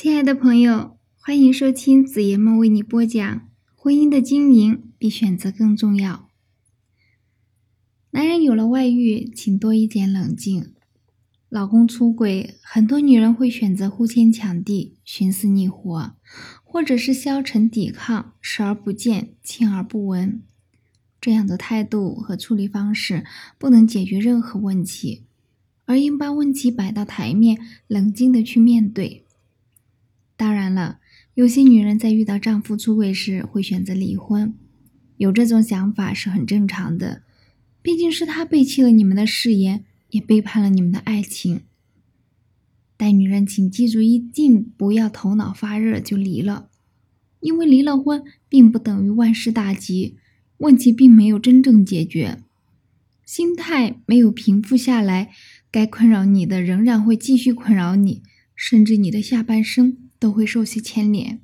亲爱的朋友，欢迎收听子爷们为你播讲：婚姻的经营比选择更重要。男人有了外遇，请多一点冷静。老公出轨，很多女人会选择呼天抢地、寻死觅活，或者是消沉抵抗、视而不见、听而不闻。这样的态度和处理方式不能解决任何问题，而应把问题摆到台面，冷静的去面对。当然了，有些女人在遇到丈夫出轨时会选择离婚，有这种想法是很正常的。毕竟是他背弃了你们的誓言，也背叛了你们的爱情。但女人请记住，一定不要头脑发热就离了，因为离了婚并不等于万事大吉，问题并没有真正解决，心态没有平复下来，该困扰你的仍然会继续困扰你，甚至你的下半生。都会受其牵连。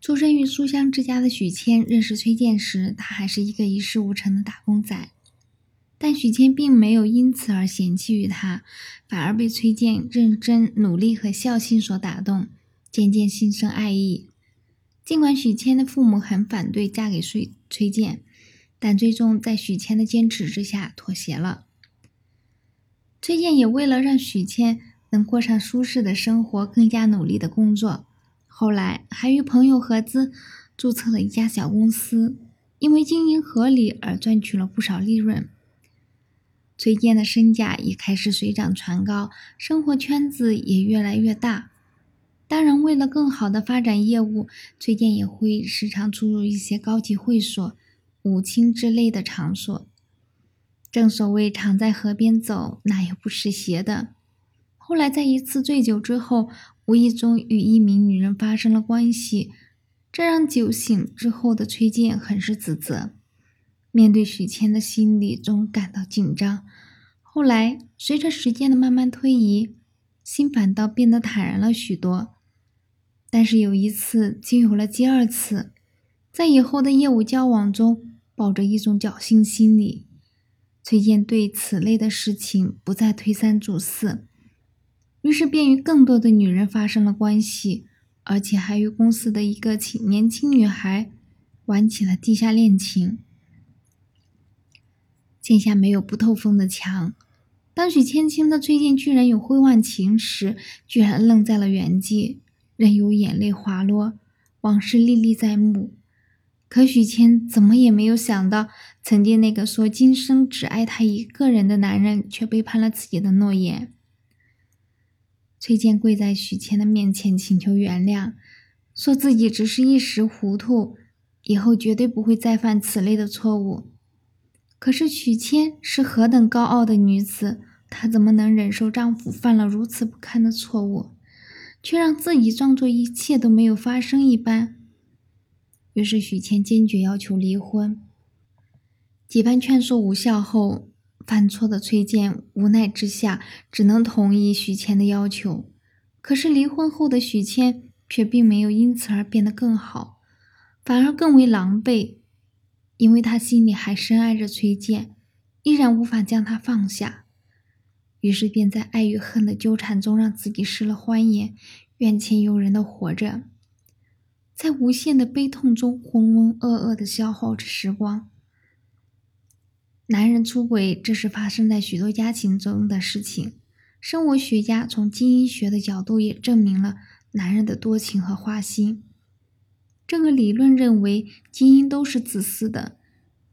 出生于书香之家的许谦认识崔健时，他还是一个一事无成的打工仔。但许谦并没有因此而嫌弃于他，反而被崔健认真努力和孝心所打动，渐渐心生爱意。尽管许谦的父母很反对嫁给崔崔健，但最终在许谦的坚持之下妥协了。崔健也为了让许谦。能过上舒适的生活，更加努力的工作。后来还与朋友合资注册了一家小公司，因为经营合理而赚取了不少利润。崔健的身价也开始水涨船高，生活圈子也越来越大。当然，为了更好的发展业务，崔健也会时常出入一些高级会所、舞厅之类的场所。正所谓常在河边走，哪有不湿鞋的？后来，在一次醉酒之后，无意中与一名女人发生了关系，这让酒醒之后的崔健很是自责。面对许谦的心理总感到紧张。后来，随着时间的慢慢推移，心反倒变得坦然了许多。但是有一次，就有了第二次，在以后的业务交往中，抱着一种侥幸心理，崔健对此类的事情不再推三阻四。于是便与更多的女人发生了关系，而且还与公司的一个青年轻女孩玩起了地下恋情。天下没有不透风的墙，当许千青的崔健居然有婚外情时，居然愣在了原地，任由眼泪滑落，往事历历在目。可许谦怎么也没有想到，曾经那个说今生只爱他一个人的男人，却背叛了自己的诺言。崔健跪在许谦的面前请求原谅，说自己只是一时糊涂，以后绝对不会再犯此类的错误。可是许谦是何等高傲的女子，她怎么能忍受丈夫犯了如此不堪的错误，却让自己装作一切都没有发生一般？于是许谦坚决要求离婚。几番劝说无效后。犯错的崔健无奈之下，只能同意许谦的要求。可是离婚后的许谦却并没有因此而变得更好，反而更为狼狈，因为他心里还深爱着崔健，依然无法将他放下。于是便在爱与恨的纠缠中，让自己失了欢颜，怨天尤人的活着，在无限的悲痛中浑浑噩噩的消耗着时光。男人出轨，这是发生在许多家庭中的事情。生物学家从基因学的角度也证明了男人的多情和花心。这个理论认为，基因都是自私的，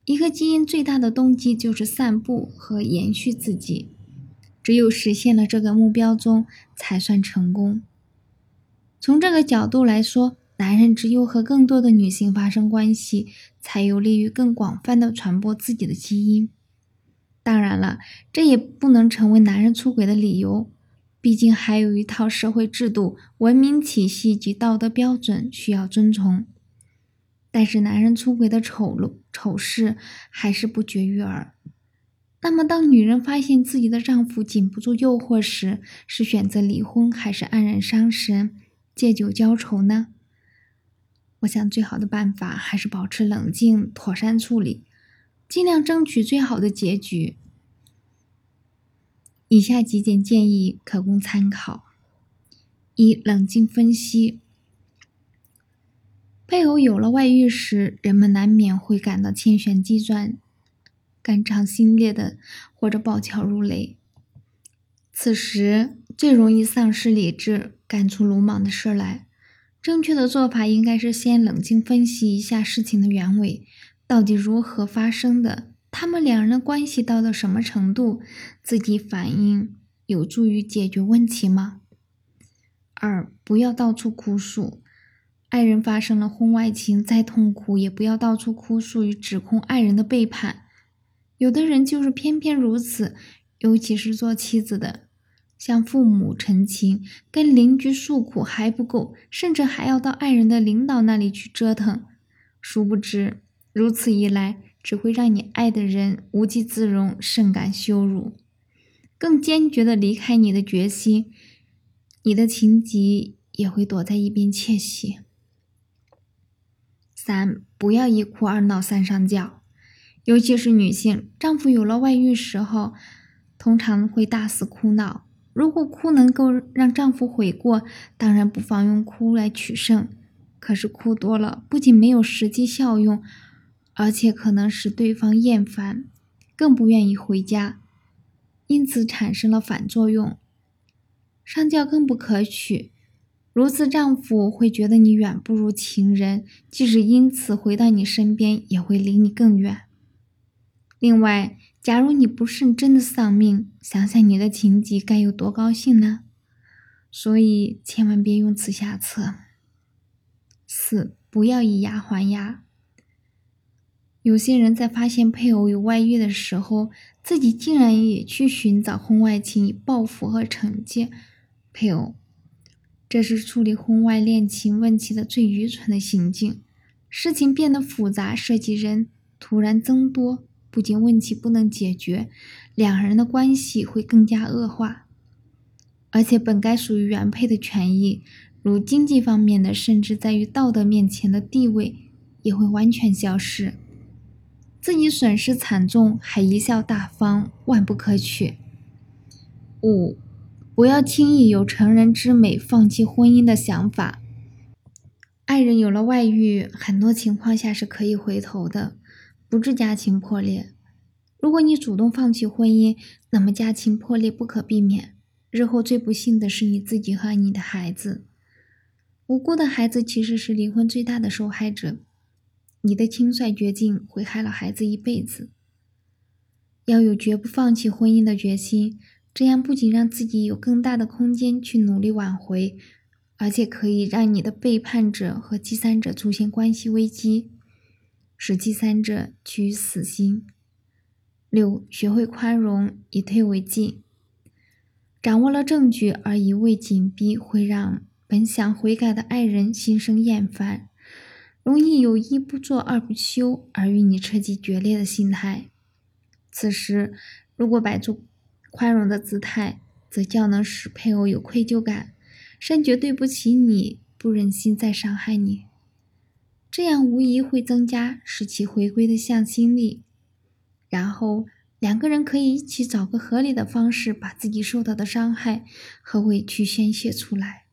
一个基因最大的动机就是散布和延续自己，只有实现了这个目标中才算成功。从这个角度来说，男人只有和更多的女性发生关系，才有利于更广泛的传播自己的基因。当然了，这也不能成为男人出轨的理由，毕竟还有一套社会制度、文明体系及道德标准需要遵从。但是，男人出轨的丑陋丑事还是不绝于耳。那么，当女人发现自己的丈夫经不住诱惑时，是选择离婚，还是黯然伤神、借酒浇愁呢？我想，最好的办法还是保持冷静，妥善处理，尽量争取最好的结局。以下几点建议可供参考：一、冷静分析。配偶有了外遇时，人们难免会感到千旋激转、肝肠心裂的，或者暴跳如雷。此时最容易丧失理智，干出鲁莽的事来。正确的做法应该是先冷静分析一下事情的原委，到底如何发生的，他们两人的关系到了什么程度，自己反应有助于解决问题吗？二，不要到处哭诉。爱人发生了婚外情，再痛苦也不要到处哭诉与指控爱人的背叛。有的人就是偏偏如此，尤其是做妻子的，向父母陈情，跟邻居诉苦还不够，甚至还要到爱人的领导那里去折腾。殊不知，如此一来，只会让你爱的人无地自容，甚感羞辱，更坚决的离开你的决心，你的情敌也会躲在一边窃喜。三不要一哭二闹三上吊，尤其是女性，丈夫有了外遇时候，通常会大肆哭闹。如果哭能够让丈夫悔过，当然不妨用哭来取胜。可是哭多了，不仅没有实际效用，而且可能使对方厌烦，更不愿意回家，因此产生了反作用。上吊更不可取。如此，丈夫会觉得你远不如情人，即使因此回到你身边，也会离你更远。另外，假如你不慎真的丧命，想想你的情敌该有多高兴呢？所以，千万别用此下策。四，不要以牙还牙。有些人在发现配偶有外遇的时候，自己竟然也去寻找婚外情，以报复和惩戒配偶。这是处理婚外恋情问题的最愚蠢的行径。事情变得复杂，涉及人突然增多，不仅问题不能解决，两人的关系会更加恶化，而且本该属于原配的权益，如经济方面的，甚至在于道德面前的地位，也会完全消失，自己损失惨重，还贻笑大方，万不可取。五。不要轻易有成人之美放弃婚姻的想法。爱人有了外遇，很多情况下是可以回头的，不致家庭破裂。如果你主动放弃婚姻，那么家庭破裂不可避免，日后最不幸的是你自己和你的孩子。无辜的孩子其实是离婚最大的受害者，你的轻率决定会害了孩子一辈子。要有绝不放弃婚姻的决心。这样不仅让自己有更大的空间去努力挽回，而且可以让你的背叛者和第三者出现关系危机，使第三者趋于死心。六，学会宽容，以退为进。掌握了证据而一味紧逼，会让本想悔改的爱人心生厌烦，容易有一不做二不休而与你彻底决裂的心态。此时，如果摆出宽容的姿态，则较能使配偶有愧疚感，深觉对不起你，不忍心再伤害你。这样无疑会增加使其回归的向心力。然后两个人可以一起找个合理的方式，把自己受到的伤害和委屈宣泄出来。